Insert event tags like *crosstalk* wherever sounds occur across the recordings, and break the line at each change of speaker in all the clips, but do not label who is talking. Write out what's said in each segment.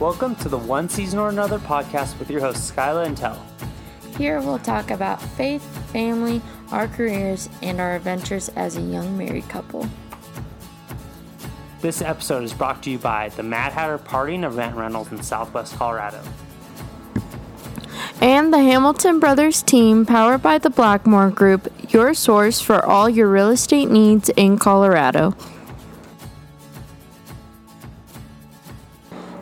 Welcome to the One Season or Another podcast with your hosts, Skyla and Tel.
Here we'll talk about faith, family, our careers, and our adventures as a young married couple.
This episode is brought to you by the Mad Hatter Partying and Event Rentals in Southwest Colorado.
And the Hamilton Brothers team, powered by the Blackmore Group, your source for all your real estate needs in Colorado.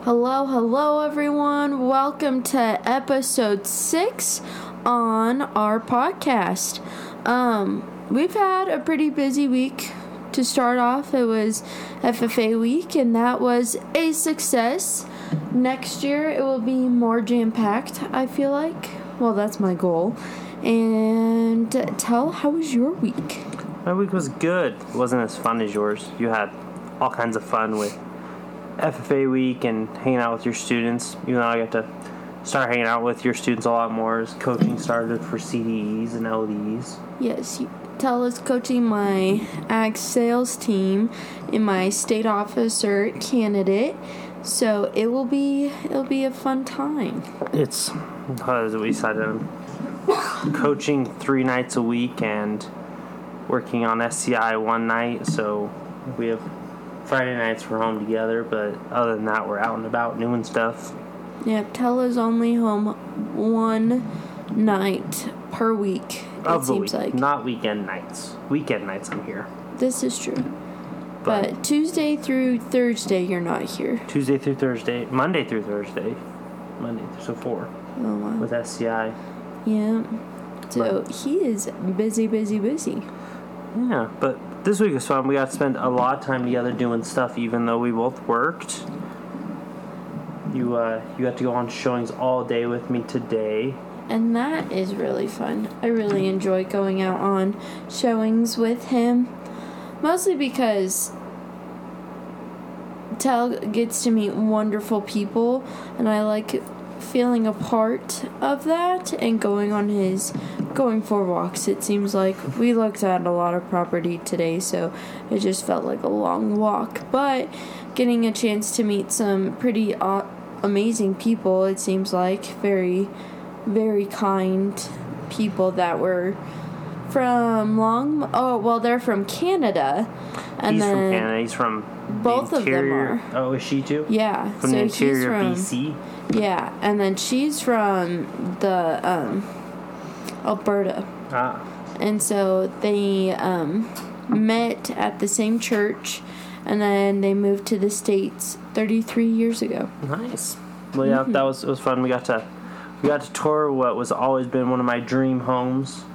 Hello, hello, everyone. Welcome to episode six on our podcast. Um, we've had a pretty busy week to start off. It was FFA week, and that was a success. Next year, it will be more jam packed, I feel like. Well, that's my goal. And Tel, how was your week?
My week was good. It wasn't as fun as yours. You had all kinds of fun with FFA week and hanging out with your students. You know, I got to start hanging out with your students a lot more as coaching started for CDEs and LDEs.
Yes, you Tel is coaching my ag sales team in my state officer candidate. So it will be it'll be a fun time.
It's because we decided I'm um, coaching three nights a week and working on SCI one night. So we have Friday nights we're home together, but other than that, we're out and about doing stuff.
Yeah, Tella's only home one night per week.
Of
it seems
week,
like
not weekend nights. Weekend nights, I'm here.
this is true.
But,
But Tuesday through Thursday, you're not here.
Tuesday through Thursday, Monday through Thursday, Monday through so four
Oh wow.
with SCI.
Yeah. So he is busy, busy, busy.
Yeah, but this week was fun. We got to spend a lot of time together doing stuff, even though we both worked. You uh, you got to go on showings all day with me today.
And that is really fun. I really enjoy going out on showings with him. Mostly because Tel gets to meet wonderful people, and I like feeling a part of that and going on his going for walks. It seems like we looked at a lot of property today, so it just felt like a long walk. But getting a chance to meet some pretty uh, amazing people, it seems like very very kind people that were from Long. Oh, well, they're from Canada, and
he's
then
from Canada. He's from
both of them are.
Oh, is she too?
yeah.
From
so
the interior
from
BC.
yeah, and then she's from the um, Alberta,
Ah,
and so they um, met at the same church, and then they moved to the states 33 years ago.
nice. Well, yeah,
Mm-hmm.
that was it was fun. We got to we got to tour what was always been one of my dream homes. uh,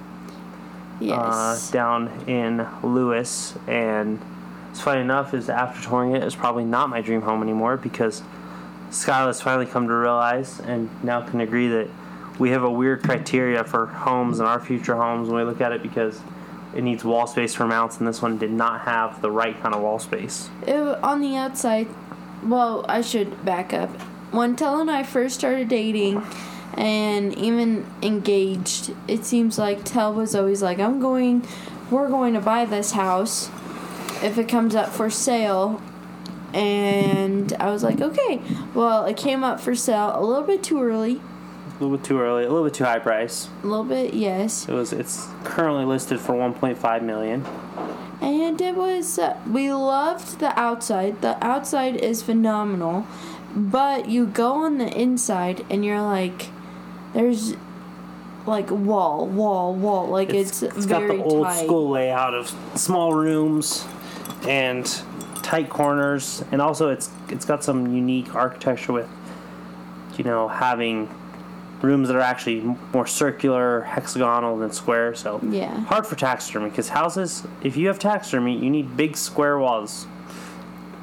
Yes.
down in Lewis, and it's funny enough is after touring it, it's probably not my dream home anymore because Skyla's finally come to realize and now can agree that we have a weird criteria for homes and our future homes when we look at it because it needs wall space for mounts, and this one did not have the right kind of wall space.
It, on the outside, well, I should back up. When Tel and I first started dating and even engaged, it seems like Tel was always like, I'm going, we're going to buy this house if it comes up for sale. And I was like, okay. Well, it came up for sale a little bit too early.
A little bit too early, a little bit too high price.
A little bit, yes.
It was. It's currently listed for 1.5 million.
And it was, uh, we loved the outside. The outside is phenomenal. But you go on the inside and you're like, there's like wall, wall, wall. Like it's,
it's got
very
the old
tight.
school layout of small rooms and tight corners and also it's it's got some unique architecture with you know having rooms that are actually more circular hexagonal than square so
Yeah.
hard for taxidermy because houses if you have taxidermy you need big square walls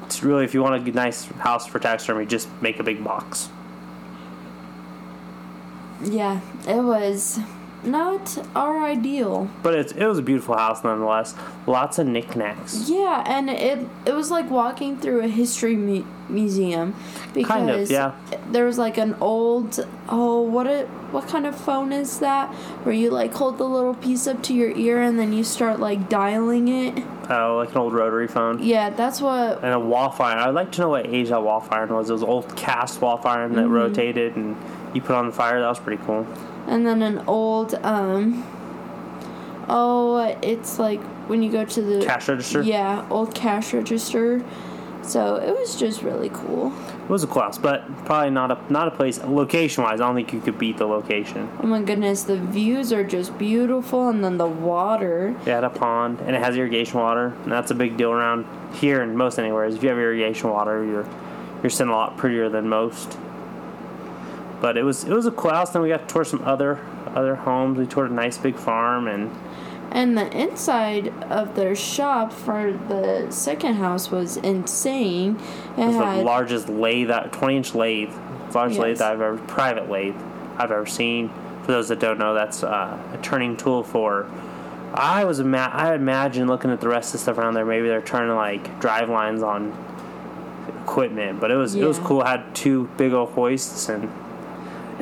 it's really if you want a nice house for taxidermy just make a big box
Yeah, it was not our ideal.
but it's, it was a beautiful house nonetheless lots of knickknacks
Yeah, and it it was like walking through a history mu- museum because
Kind of, yeah.
there was like an old oh what it what kind of phone is that where you like hold the little piece up to your ear and then you start like dialing it.
Oh, like an old rotary phone.
Yeah, that's what.
And a wall iron. I'd like to know what age that wall iron was. It was old cast wall iron that mm-hmm. rotated and you put on the fire. That was pretty cool.
And then an old. um Oh, it's like when you go to the.
Cash register.
Yeah, old cash register. So it was just really cool.
It was a class but probably not a not a place location wise. I don't think you could beat the location.
Oh my goodness, the views are just beautiful, and then the water.
Had a pond and it has irrigation water, and that's a big deal around here and most anywhere. Is if you have irrigation water, you're you're sitting a lot prettier than most. But it was it was a cool house. Then we got to tour some other other homes. We toured a nice big farm and
And the inside of their shop for the second house was insane. It
it was the largest lathe, that 20 inch lathe, largest
Yes.
lathe I've ever private lathe I've ever seen. For those that don't know, that's uh, a turning tool for. I was ima- I imagine looking at the rest of the stuff around there. Maybe they're turning like drive lines on equipment, but it was it was cool. It had two big old hoists and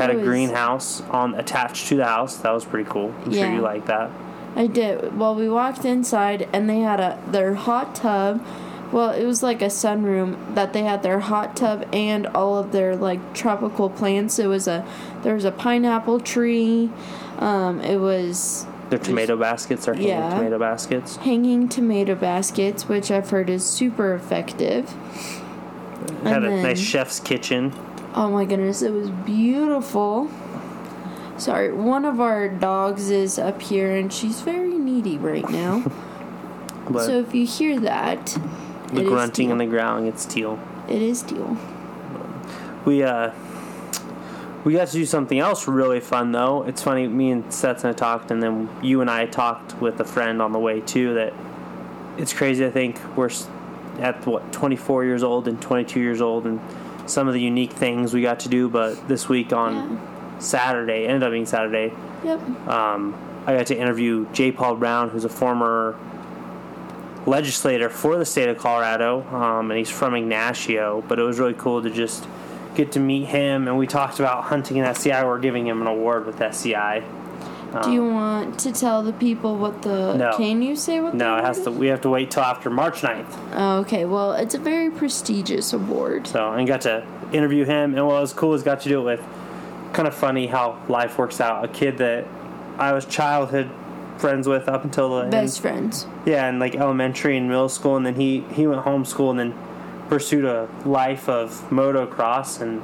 had a
was-
greenhouse on attached to the house. That was pretty cool. I'm sure you like that.
I did. Well, we walked inside and they had a their hot tub. Well, it was like a sunroom that they had their hot tub and all of their like tropical plants. It was a there was a pineapple tree. Um, it was
Their tomato baskets are hanging
Yeah.
tomato baskets.
hanging tomato baskets, which I've heard is super effective.
Had
And
a
then-
nice chef's kitchen.
Oh my goodness, it was beautiful. Sorry, one of our dogs is up here and she's very needy right now. *laughs*
But
so if you hear that,
the grunting and the growling, it's teal.
It is Teal.
We uh we got to do something else really fun though. It's funny, me and Stetson talked and then you and I talked with a friend on the way too that it's crazy I think we're at what 24 years old and 22 years old and some of the unique things we got to do but this week on Saturday ended up being Saturday
Yep.
um, I got to interview J. Paul Brown, who's a former legislator for the state of Colorado, um, and he's from Ignacio. But it was really cool to just get to meet him, and we talked about hunting in SCI. We're giving him an award with SCI.
Do you want to tell the people what the?
Um, No.
Can you say what?
No, it has to. We have to wait till after March 9th.
Oh, okay. Well, it's a very prestigious award.
So I got to interview him, and what was cool is got to do it with. Kind of funny how life works out. A kid that I was childhood friends with up until the end.
Best friends.
Yeah, and like elementary and middle school, and then he he went homeschool and then pursued a life of motocross and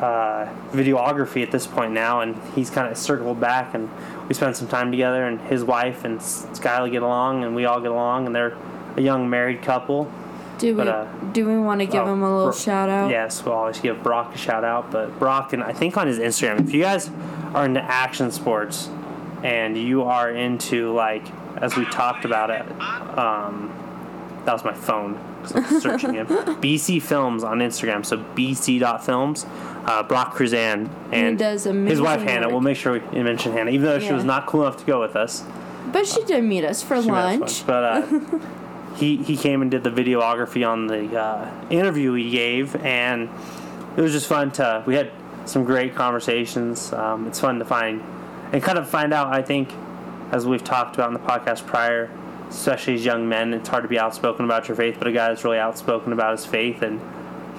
uh, videography at this point now, and he's kind of circled back, and we spent some time together, and his wife and Skyla get along, and we all get along, and they're a young married couple.
Do we?
Uh,
do we want to give
oh,
him a little
Bro-
shout out?
Yes, we'll always give Brock a shout out, but Brock and I think on his Instagram, if you guys are into action sports and you are into like as we talked about it, um, that was my phone. I'm searching him. *laughs* BC Films on Instagram, so BC.films. Uh, Brock Cruzan and his wife
amazing
Hannah.
work.
We'll make sure we mention Hannah, even though she was not cool enough to go with us.
But she did meet us for
met us
lunch.
But uh, *laughs* he he came and did the videography on the uh, interview he gave, and it was just fun to. We had some great conversations. Um, it's fun to find and kind of find out. I think, as we've talked about in the podcast prior, especially as young men, it's hard to be outspoken about your faith. But a guy that's really outspoken about his faith and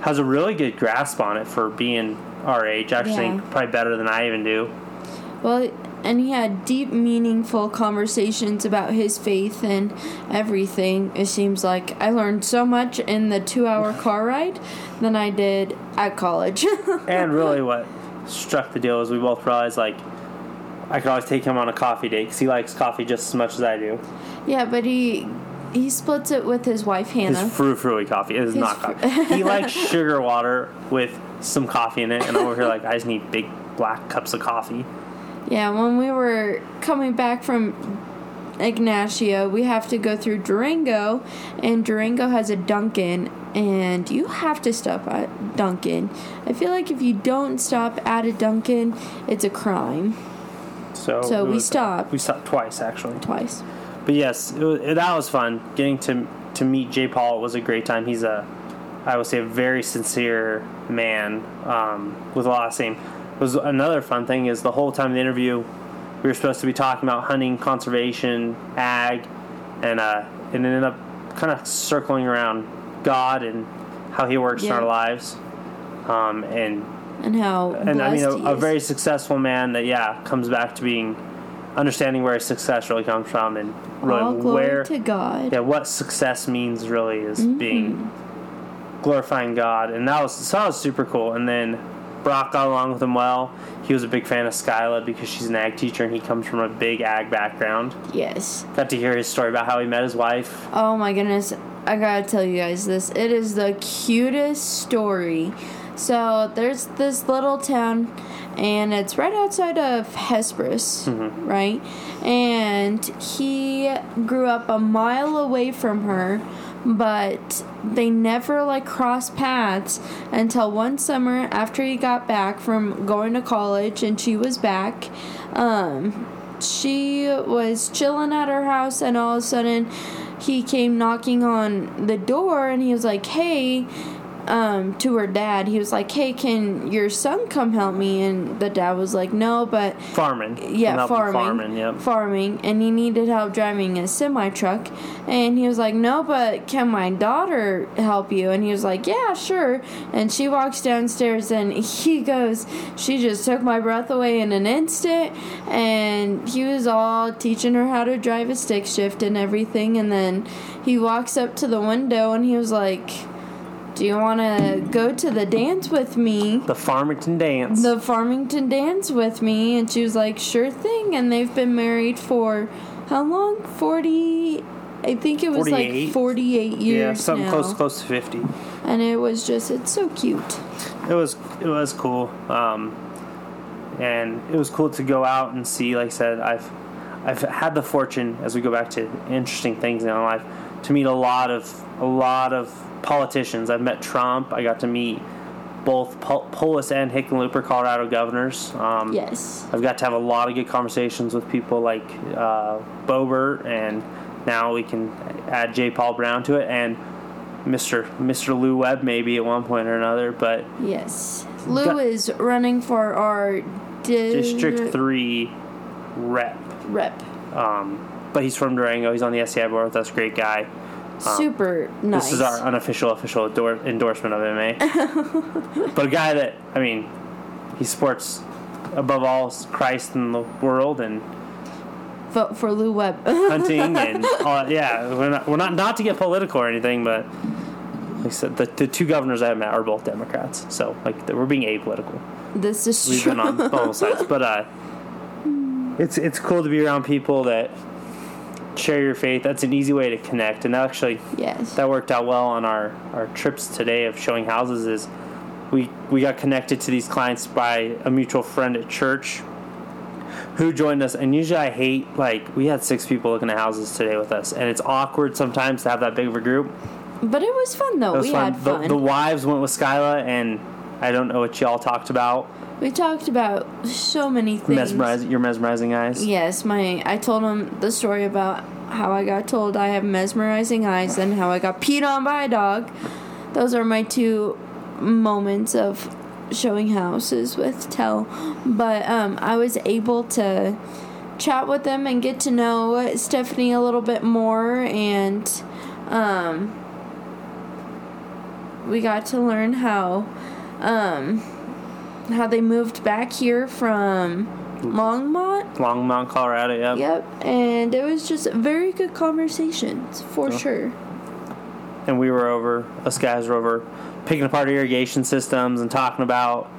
has a really good grasp on it for being our age. Actually
Yeah.
probably better than I even do.
Well, and he had deep, meaningful conversations about his faith and everything. It seems like I learned so much in the two-hour *laughs* car ride than I did at college. *laughs*
and really what struck the deal is we both realized like I could always take him on a coffee date because he likes coffee just as much as I do.
yeah, but he he splits it with his wife Hannah.
His frou frou coffee it is
His
not
fru-
coffee. he *laughs* likes sugar water with some coffee in it, and I'm over here like I just need big black cups of coffee.
Yeah, when we were coming back from Ignacio, we have to go through Durango, and Durango has a Dunkin', and you have to stop at Dunkin'. I feel like if you don't stop at a Dunkin', it's a crime.
So,
So
it
we
was-
stopped.
We stopped twice actually.
Twice.
But yes, it was, it, that was fun. Getting to to meet Jay Paul was a great time. He's a, I would say, a very sincere man um, with a lot of same. Was another fun thing is the whole time of the interview, we were supposed to be talking about hunting, conservation, ag, and uh, it ended up kind of circling around God and how He works in our lives. Um, and
and how
and I mean, a, a very successful man that yeah comes back to being understanding where success really comes from and really
all glory
where
to God.
yeah what success means really is
Mm-hmm.
being glorifying God, and that was so that was super cool. And then Brock got along with him well. He was a big fan of Skyla because she's an ag teacher and he comes from a big ag background.
Yes.
Got to hear his story about how he met his wife.
Oh my goodness. I gotta tell you guys this. It is the cutest story. So there's this little town and it's right outside of Hesperus, right? And he grew up a mile away from her, but they never like crossed paths until one summer after he got back from going to college and she was back. Um, she was chilling at her house and all of a sudden he came knocking on the door and he was like hey um, to her dad he was like hey can your son come help me and the dad was like no but
Farming.
yeah, farming,
Farming, yep.
farming, and he needed help driving a semi truck, and he was like, "No, but can my daughter help you?" And he was like, "Yeah, sure." And she walks downstairs, and he goes, "She just took my breath away in an instant," and he was all teaching her how to drive a stick shift and everything, and then he walks up to the window, and he was like. Do you want to go to the dance with me?
The Farmington dance.
the Farmington dance with me and she was like sure thing and they've been married for how long 40 I think it was
48.
like 48 years
yeah, something
now.
close close to fifty.
and it was just it's so cute
It was it was cool, um, and it was cool to go out and see. Like I said, I've I've had the fortune as we go back to interesting things in my life to meet a lot of a lot of politicians. I've met Trump. I got to meet both Pol- Polis and Hickenlooper, Colorado governors. Um,
yes
I've got to have a lot of good conversations with people like uh, Boebert, and now we can add J. Paul Brown to it, and Mr. Mr. Lew Webb maybe at one point or another. But
yes Lew
Got-
is running for our di-
District Three rep,
rep
um, but he's from Durango. He's on the SCI board with us. Great guy.
super nice
This is our unofficial official ador- endorsement of MA. *laughs* but a guy that I mean, he supports above all Christ in the world and
vote for Lew Webb
hunting and *laughs* all, yeah, we're not, we're not not to get political or anything, but like I said, the, the two governors I have met are both Democrats, so like we're being apolitical.
this is
We've
true
been on both sides, but uh, *laughs* it's it's cool to be around people that share your faith. That's an easy way to connect, and actually
yes
that worked out well on our our trips today of showing houses. Is we we got connected to these clients by a mutual friend at church who joined us and usually i hate like we had six people looking at houses today with us and it's awkward sometimes to have that big of a group
but it was fun though
it was
we
fun.
had
The,
fun
the wives went with skyla and i don't know what y'all talked about
we talked about so many things
mesmerizing your mesmerizing eyes
Yes, my I told him the story about how I got told I have mesmerizing eyes and how I got peed on by a dog. Those are my two moments of showing houses with Tel. But um, I was able to chat with them and get to know Stephanie a little bit more and um, we got to learn how um, how they moved back here from Longmont?
Longmont colorado yeah
Yep, and it was just very good conversations for
Yeah.
sure.
and we were over us guys were over picking apart irrigation systems and talking about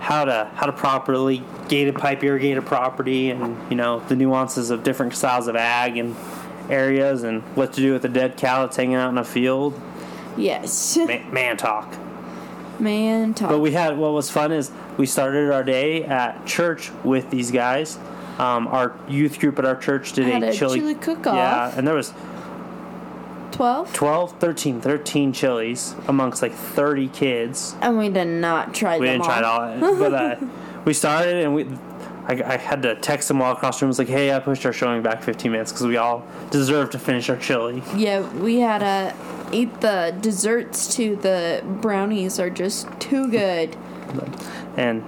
how to how to properly gated pipe irrigate a property and you know the nuances of different styles of ag and areas and what to do with a dead cow that's hanging out in a field.
Yes,
man, man talk
man, talk.
but we had what was fun is we started our day at church with these guys. Um, our youth group at our church did a
a
chili,
chili cook-off.
yeah and there was
Twelve,
12 13 13 chilies amongst like 30 kids.
And we did not try
we
them
didn't try it all. But uh, *laughs* we started and we I, I had to text them all across the room. I was like, "Hey, I pushed our showing back 15 minutes because we all deserve to finish our chili."
Yeah, we had to eat the desserts too. The brownies are just too good. *laughs*
And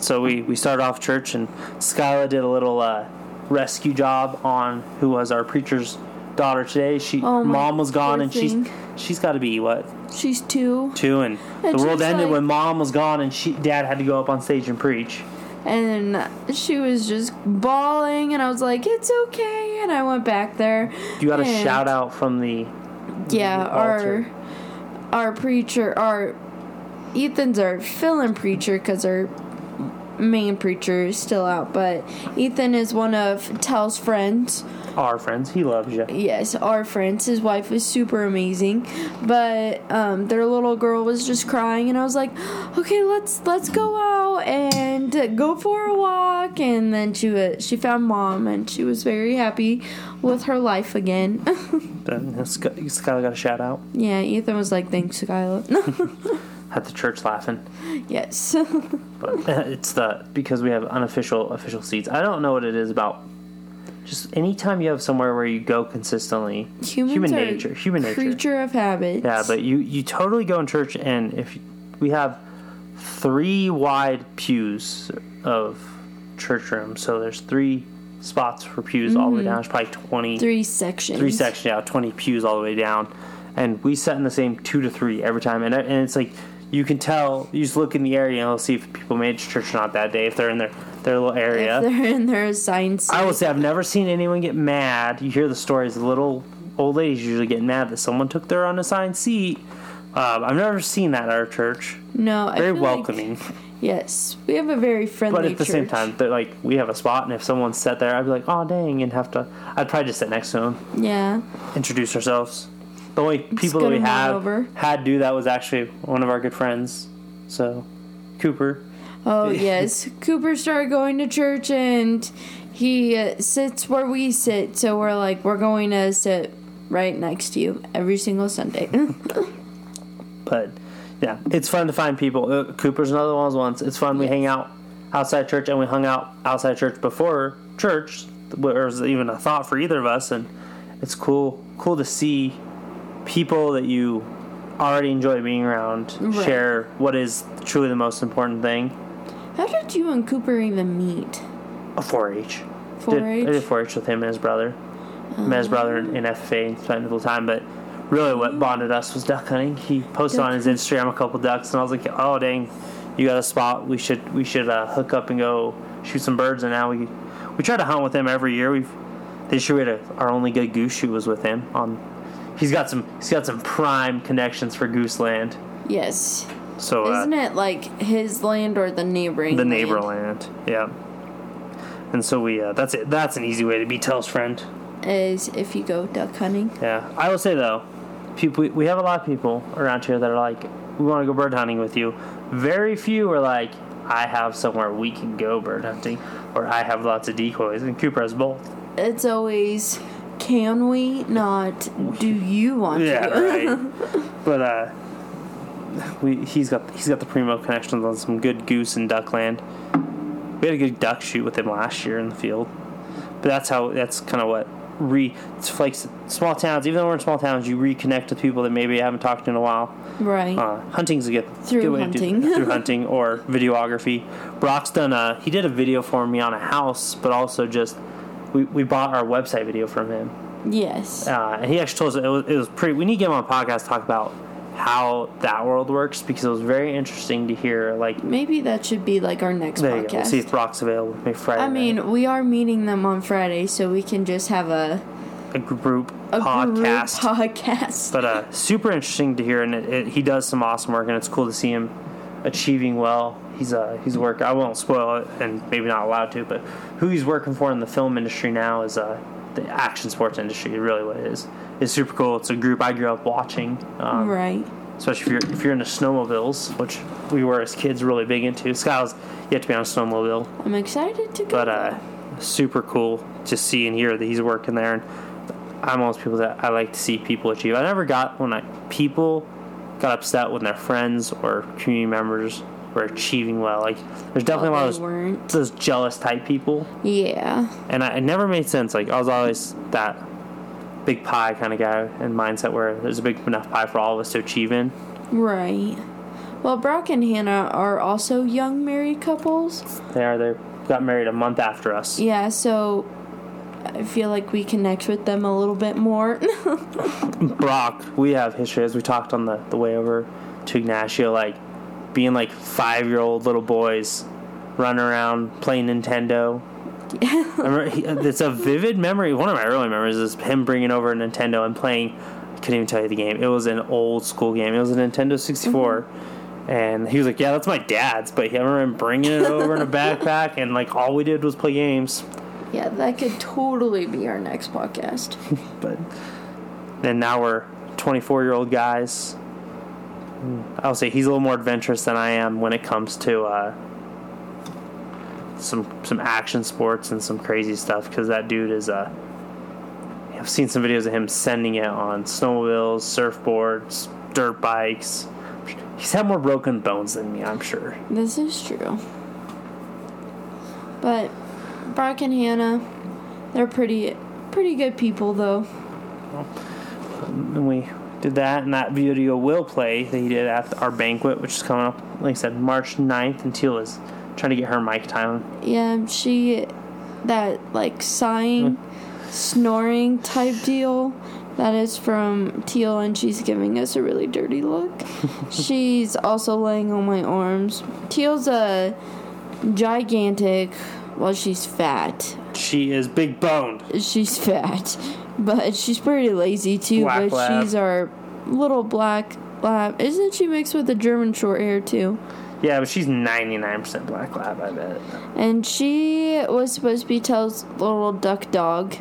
so we, we started off church, and Skyla did a little uh, rescue job on who was our preacher's daughter today. She
Oh,
mom was gone, and she's she's got to be what
She's two.
two, and
And
the world ended
like-
when mom was gone, and she dad had to go up on stage and preach.
And she was just bawling, and I was like, "It's okay." And I went back there.
You got a shout out from the
Yeah,
altar.
our our preacher, our Ethan's our fill-in preacher because our main preacher is still out. But Ethan is one of Tel's friends.
our friends. He loves you.
Yes, our friends. His wife is super amazing, but um, their little girl was just crying, and I was like, "Okay, let's let's go out and go for a walk." And then she was, she found mom, and she was very happy with her life again. *laughs*
Skyla got a shout out
yeah, Ethan was like, "Thanks, Skyla." *laughs*
at the church laughing.
yes. *laughs*
But it's the because we have unofficial official seats. I don't know what it is about. Just anytime you have somewhere where you go consistently,
Humans
human nature, human nature.
creature of habit
Yeah, but you you totally go in church, and if we have three wide pews of church room. so there's three spots for pews all the way mm. down. It's probably twenty
three sections.
three sections, yeah, 20 pews all the way down. And we sat in the same two to three every time. And, and it's like, you can tell, you just look in the area and you'll see if people made it to church or not that day, if they're in their, their little area.
If they're in their assigned seat.
I will say, I've never seen anyone get mad. You hear the stories, little old ladies usually get mad that someone took their unassigned seat. Um, I've never seen that at our church.
No, I
Very
feel like-
welcoming.
yes, we have a very friendly.
but at the same time, they're like, we have a spot, and if someone sat there, I'd be like, oh, dang, and have to, I'd probably just sit next to them.
yeah.
introduce ourselves. The only people that we had
over.
had do that was actually one of our good friends. So, Cooper.
Oh *laughs* yes, Cooper started going to church and he uh, sits where we sit. So we're like, we're going to sit right next to you every single Sunday. *laughs*
But yeah, it's fun to find people. Uh, Cooper's another one of those ones. It's fun. We hang out outside church, and we hung out outside church before church. There was even a thought for either of us, and it's cool. Cool to see people that you already enjoy being around
Right.
share what is truly the most important thing.
How did you and Cooper even meet?
A 4-H.
4-H?
Did, I did 4-H with him and his brother. Met his brother in in FFA and spent a little time, but really what bonded us was duck hunting. He posted
Duck
on his Instagram a couple ducks, and I was like, "Oh dang, you got a spot? We should we should uh, hook up and go shoot some birds." And now we we try to hunt with him every year. We've this year we had a, our only good goose shoot was with him. On he's got some he's got some prime connections for goose land.
Yes.
So uh,
Isn't it like his land or the neighboring?
the
land?
neighbor land, yeah. And so we uh, that's it. That's an easy way to be Tel's friend.
is if you go duck hunting.
Yeah, I will say though, people we have a lot of people around here that are like, we want to go bird hunting with you. Very few are like, I have somewhere we can go bird hunting, or I have lots of decoys. And Cooper has both.
It's always, can we? Not, do you want
Yeah,
to?
right. *laughs* but uh, we he's got he's got the primo connections on some good goose and duck land. We had a good duck shoot with him last year in the field. But that's how that's kind of what re it's like small towns. Even though we're in small towns, you reconnect with people that maybe you haven't talked to in a while.
right.
Uh, hunting's a good,
Through
good way to
hunting.
do through *laughs* hunting or videography. Brock's done a he did a video for me on a house, but also just we, we bought our website video from him,
yes.
uh, and he actually told us it was, it was pretty. We need to get him on a podcast to talk about how that world works because it was very interesting to hear. Like
Maybe that should be like our next
there you go. We'll see
podcast.
if Brock's available. Maybe Friday.
I
night.
mean, we are meeting them on Friday, so we can just have a,
a group
a
podcast.
group podcast.
but uh, super interesting to hear, and it, it, he does some awesome work, and it's cool to see him achieving well. He's uh, he's work. I won't spoil it, and maybe not allowed to, but who he's working for in the film industry now is uh, the action sports industry. Really, what it is It's super cool. It's a group I grew up watching, um,
right.
especially if you're if you're into snowmobiles, which we were as kids really big into. Sky's yet to be on a snowmobile,
I'm excited to go.
but uh, super cool to see and hear that he's working there. And I'm one of those people that I like to see people achieve. I never got when I people got upset when their friends or community members were achieving well. Like there's definitely lot of those,
weren't.
those jealous type people,
Yeah.
and I, it never made sense. Like I was always that big pie kind of guy and mindset where there's a big enough pie for all of us to achieve in.
Right. Well, Brock and Hannah are also young married couples.
They are they got married a month after us.
Yeah, so I feel like we connect with them a little bit more. *laughs*
Brock, we have history as we talked on the, the way over to Ignacio, like being like five year old little boys running around playing Nintendo. *laughs* I he, it's a vivid memory. One of my early memories is him bringing over a Nintendo and playing. I couldn't even tell you the game. It was an old school game. It was a Nintendo 64. Mm-hmm. And he was like, "Yeah, that's my dad's." But I remember him bringing it over in a backpack, and like all we did was play games.
yeah, that could totally be our next podcast. *laughs*
but and now we're 24 year old guys i'll say he's a little more adventurous than i am when it comes to uh, some some action sports and some crazy stuff because that dude is uh i've seen some videos of him sending it on snowmobiles surfboards dirt bikes he's had more broken bones than me i'm sure
This is true. But Brock and Hannah, they're pretty pretty good people though.
and we did that and that video will play that he did at our banquet which is coming up like i said march 9th and teal is trying to get her mic time
Yeah, she that like sighing, hmm. snoring type deal. That is from Teal, and she's giving us a really dirty look. *laughs* she's also laying on my arms. Teal's a gigantic. Well, she's fat.
she is big boned
She's fat, but she's pretty lazy too.
Black
but
lab.
she's our little black lab. Isn't she mixed with a German short hair too?
yeah but she's 99% black lab i bet
And she was supposed to be Tell's little duck dog,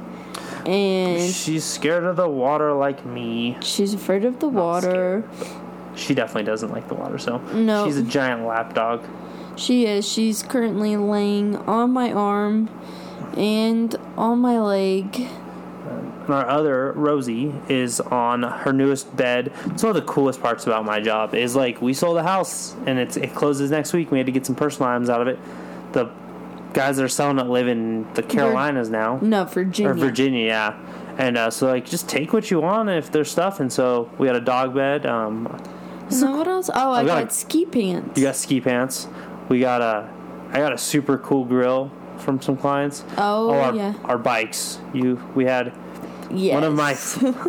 and
she's scared of the water like me
she's afraid of the water.
she definitely doesn't like the water so
No.
she's a giant lap dog
She is. She's currently laying on my arm and on my leg.
And our other Rosie is on her newest bed. It's one of the coolest parts about my job is like we sold a house and it's it closes next week. We had to get some personal items out of it. The guys that are selling it live in the Carolinas now
No, Virginia.
or Virginia, yeah. And uh, so like just take what you want if there's stuff. And so we had a dog bed. Um,
So what else? Oh, I
I've got
got, ski pants.
you got ski pants. We got a I got a super cool grill from some clients.
Oh,
our,
yeah.
our bikes. You we had
yes.
One of my,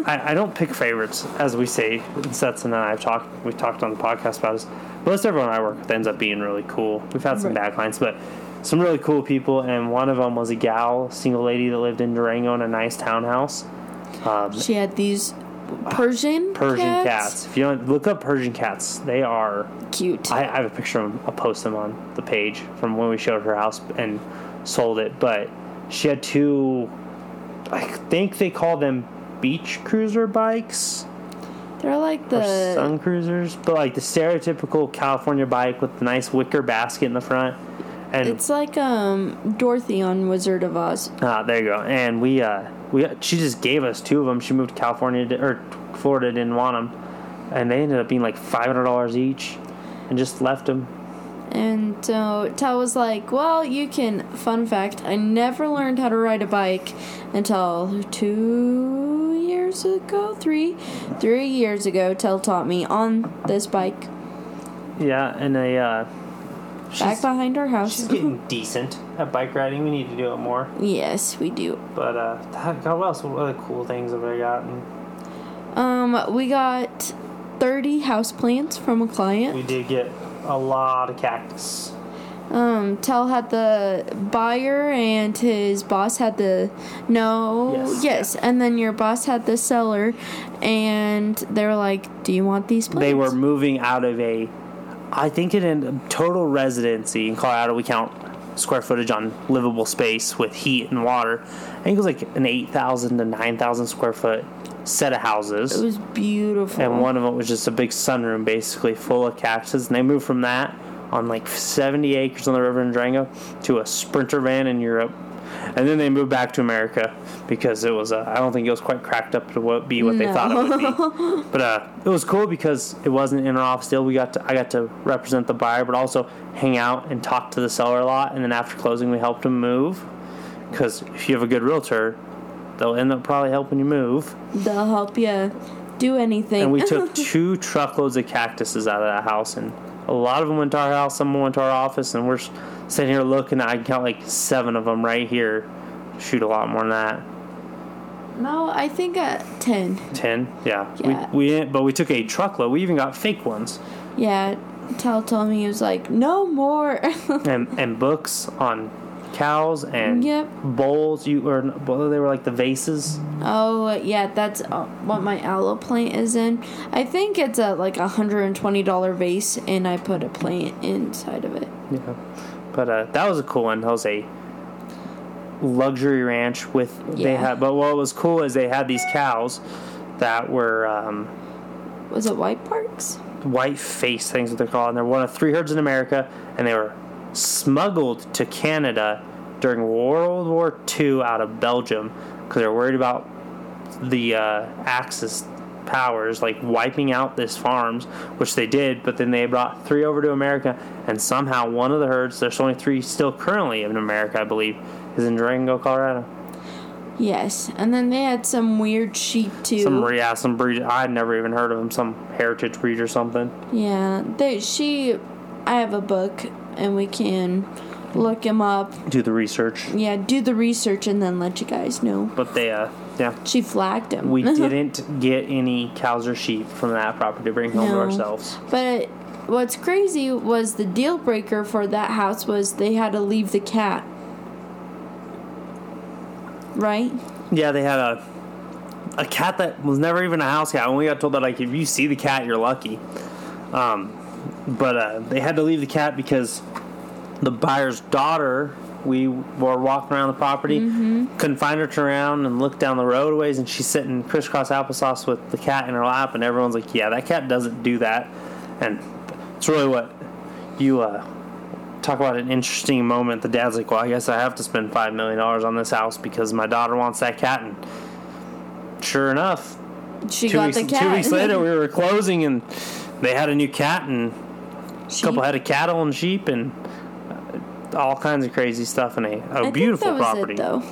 *laughs* I, I don't pick favorites, as we say. Stetson and I have talked, we've talked on the podcast about this. Most everyone I work with ends up being really cool. We've had some
Right.
bad clients, but some really cool people. And one of them was a gal, single lady that lived in Durango in a nice townhouse. Um,
She had these Persian
Persian
cats.
cats. If you don't look up Persian cats, they are.
Cute.
I, I have a picture of them. I'll post them on the page from when we showed her house and sold it. But she had two. I think they call them beach cruiser bikes.
They're like the
sun cruisers, but like the stereotypical California bike with the nice wicker basket in the front. And
It's like um Dorothy on Wizard of Oz.
ah, there you go. And we uh we she just gave us two of them. She moved to California to, or Florida, didn't want them, and they ended up being like five hundred dollars each, and just left them.
And so Tal was like, Well, you can. Fun fact I never learned how to ride a bike until two years ago. Three. Three years ago, Tal taught me on this bike
Yeah, and a uh,
back behind our house.
she's getting *laughs* decent at bike riding. We need to do it more.
yes, we do.
But uh, God, what else? What other cool things have I gotten?
Um, we got 30 houseplants from a client.
We did get a lot of cactus.
Um, had the buyer and his boss had the no
Yes.
yes, and then your boss had the seller, and they were like, "Do you want these plants?"
they were moving out of a i think it in total residency in colorado we count square footage on livable space with heat and water i think it was like an 8000 to 9000 square foot set of houses.
It was beautiful.
and one of them was just a big sunroom basically full of cactuses. And they moved from that on like 70 acres on the river in Durango to a sprinter van in Europe. And then they moved back to America because it was uh, I don't think it was quite cracked up to what, be what they thought it would be. *laughs* But uh, it was cool because it wasn't in our office deal. We got to I got to represent the buyer but also hang out and talk to the seller a lot. And then after closing we helped him move. Because if you have a good realtor they'll end up probably helping you move
They'll help you do anything.
and we took *laughs* two truckloads of cactuses out of that house, and a lot of them went to our house. Some went to our office, and we're sitting here looking. I can count like seven of them right here, shoot a lot more than that.
No, I think at 10.
Ten, yeah.
Yeah.
We we didn't, but we took a truckload. We even got fake ones
Yeah, Tal told me he was like, no more. *laughs*
and and books on cows and
Yep.
bowls. You or well, they were like the vases.
oh, yeah, that's uh, what my aloe plant is in. I think it's a like a $120 vase, and I put a plant inside of it.
Yeah, but uh, that was a cool one. That was a luxury ranch with they had. But what was cool is they had these cows that were um,
Was it White Parks?
white face things that they're called. And they're one of three herds in America, and they were smuggled to Canada during World War II out of Belgium because they were worried about the uh, Axis powers like wiping out this farms, which they did. But then they brought three over to America, and somehow one of the herds, there's only three still currently in America, I believe, is in Durango, Colorado.
Yes, and then they had some weird sheep too.
Some yeah, some breed I'd never even heard of them. Some heritage breed or something.
yeah, they she. I have a book, and we can look him up.
Do the research,
Yeah, do the research and then let you guys know.
but they uh yeah.
She flagged him.
We *laughs* didn't get any cows or sheep from that property to bring home to ourselves.
But what's crazy was the deal breaker for that house was they had to leave the cat. Right?
Yeah, they had a a cat that was never even a house cat. When we got told that, like, if you see the cat, you're lucky. Um, but uh, they had to leave the cat because the buyer's daughter. We were walking around the property, couldn't find her, turn around and look down the roadways, and she's sitting crisscross applesauce with the cat in her lap, and everyone's like, "Yeah, that cat doesn't do that," and it's really what you uh, talk about an interesting moment. The dad's like, "Well, I guess I have to spend five million dollars on this house because my daughter wants that cat." And sure enough,
She
two
got
weeks,
the cat.
two weeks later, we *laughs* were closing, and they had a new cat and a couple head of cattle and sheep and uh, all kinds of crazy stuff in a, a
I
beautiful
think that was
property.
It, though.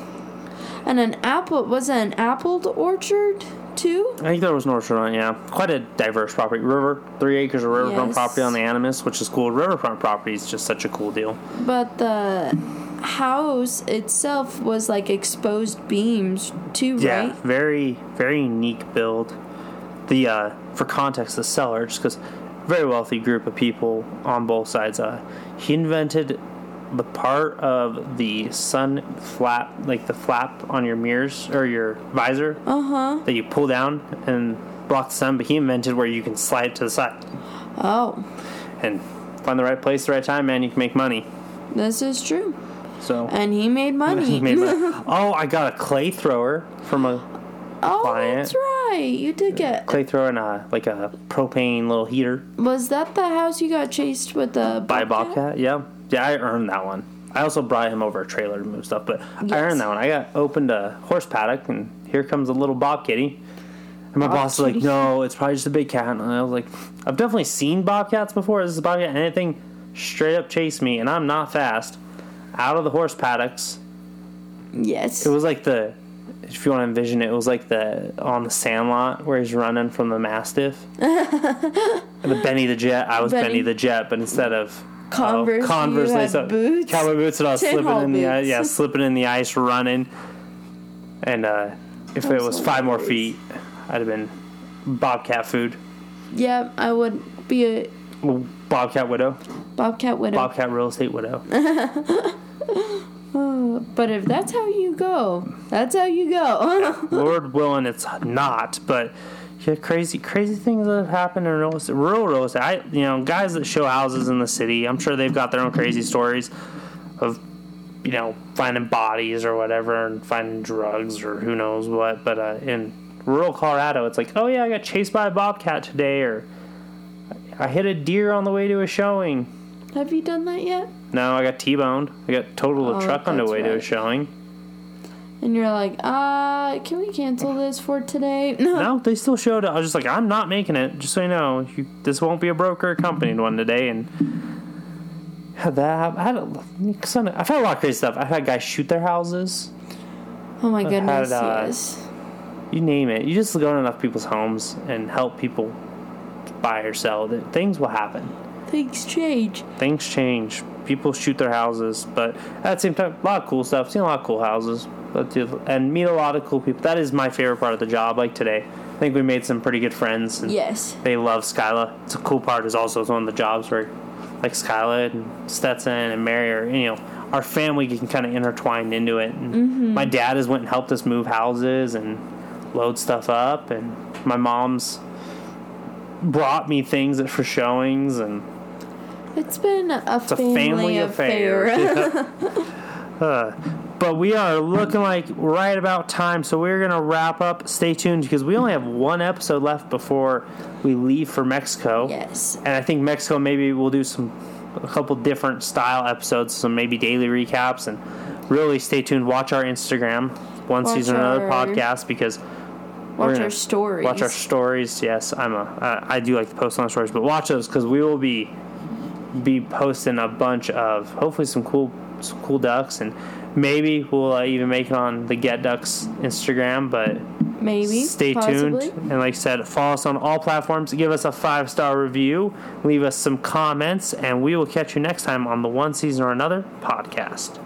And an apple was it an apple orchard too?
I think there was an orchard on it, yeah. Quite a diverse property. River, three acres of riverfront
Yes.
property on the Animas, which is cool. Riverfront property is just such a cool deal.
But the house itself was like exposed beams too,
Yeah,
right?
very very unique build. The uh, for context, the seller, just because very wealthy group of people on both sides. Uh, he invented the part of the sun flap, like the flap on your mirrors or your visor
Uh huh.
that you pull down and block the sun. But he invented where you can slide it to the side
Oh,
and find the right place, the right time, man. You can make money.
this is true.
So.
And he made money. *laughs*
He made money. *laughs* oh, I got a clay thrower from a
oh,
client.
that's right. You did get.
clay thrower and a like a propane little heater.
Was that the house you got chased with the
by Bobcat. Yeah, yeah, I earned that one. I also brought him over a trailer to move stuff, but I earned that one. I got opened a horse paddock, and here comes a little Bob Kitty. And my
Bob
boss was like, "No, it's probably just a big cat." And I was like, "I've definitely seen bobcats before. This is a bobcat. Anything straight up chased me, and I'm not fast." Out of the horse paddocks,
Yes.
it was like the. If you want to envision it, it was like the on the Sandlot where he's running from the Mastiff. *laughs* the Benny the Jet. I was Benny,
Benny.
the Jet, but instead of
Converse,
oh, Converse
had
up-
boots.
cowboy boots, and I was
Tin
slipping in the Yeah, slipping in the ice, running. And uh, if it
Those
was
are
five more feet, I'd have been Bobcat food,
Yep, I would be a
Bobcat widow,
Bobcat widow.
Bobcat real estate widow. *laughs* *sighs*
But if that's how you go, that's how you go. *laughs*
Lord willing, it's not, but yeah, crazy, crazy things that have happened in real estate, rural real estate. I, you know, guys that show houses in the city, I'm sure they've got their own crazy stories of, you know, finding bodies or whatever and finding drugs or who knows what. But uh, in rural Colorado, it's like, oh yeah, I got chased by a bobcat today, or I hit a deer on the way to a showing.
Have you done that yet?
No, I got T-boned. I got totaled a
Oh,
truck on the way to a showing.
And you're like, uh, can we cancel this for today? *laughs* No.
No, they still showed up. I was just like, I'm not making it. Just so you know, you, this won't be a broker accompanied one today. And had that. I had a, I've had a lot of crazy stuff. I've had guys shoot their houses.
Oh my
I've
goodness,
had, uh,
yes.
You name it. You just go in enough people's homes and help people buy or sell. That things will happen.
Things change.
Things change. People shoot their houses, but at the same time, a lot of cool stuff. Seen a lot of cool houses. But and meet a lot of cool people. That is my favorite part of the job. Like today, I think we made some pretty good friends. And
Yes.
They love Skyla. It's a cool part. Is also it's one of the jobs where, like Skyla and Stetson and Mary are you know our family can kind of intertwine into it. And mm-hmm. My dad has went and helped us move houses and load stuff up, and my mom's brought me things for showings and
It's been a,
it's a
family,
family affair.
affair. *laughs*
Yeah. Uh, but we are looking like right about time, so we're gonna wrap up. Stay tuned because we only have one episode left before we leave for Mexico.
yes.
And I think Mexico maybe we'll do some a couple different style episodes, some maybe daily recaps, and really stay tuned. Watch our Instagram, one
Watch
season another podcast because
Watch our stories.
Watch our stories. Yes, I'm a. I, I do like to post on stories, but watch those because we will be be posting a bunch of hopefully some cool some cool ducks and maybe we'll uh, even make it on the Get Ducks Instagram. But
Maybe.
stay
possibly.
tuned and like I said, follow us on all platforms. Give us a five star review. Leave us some comments, and we will catch you next time on the One Season or Another podcast.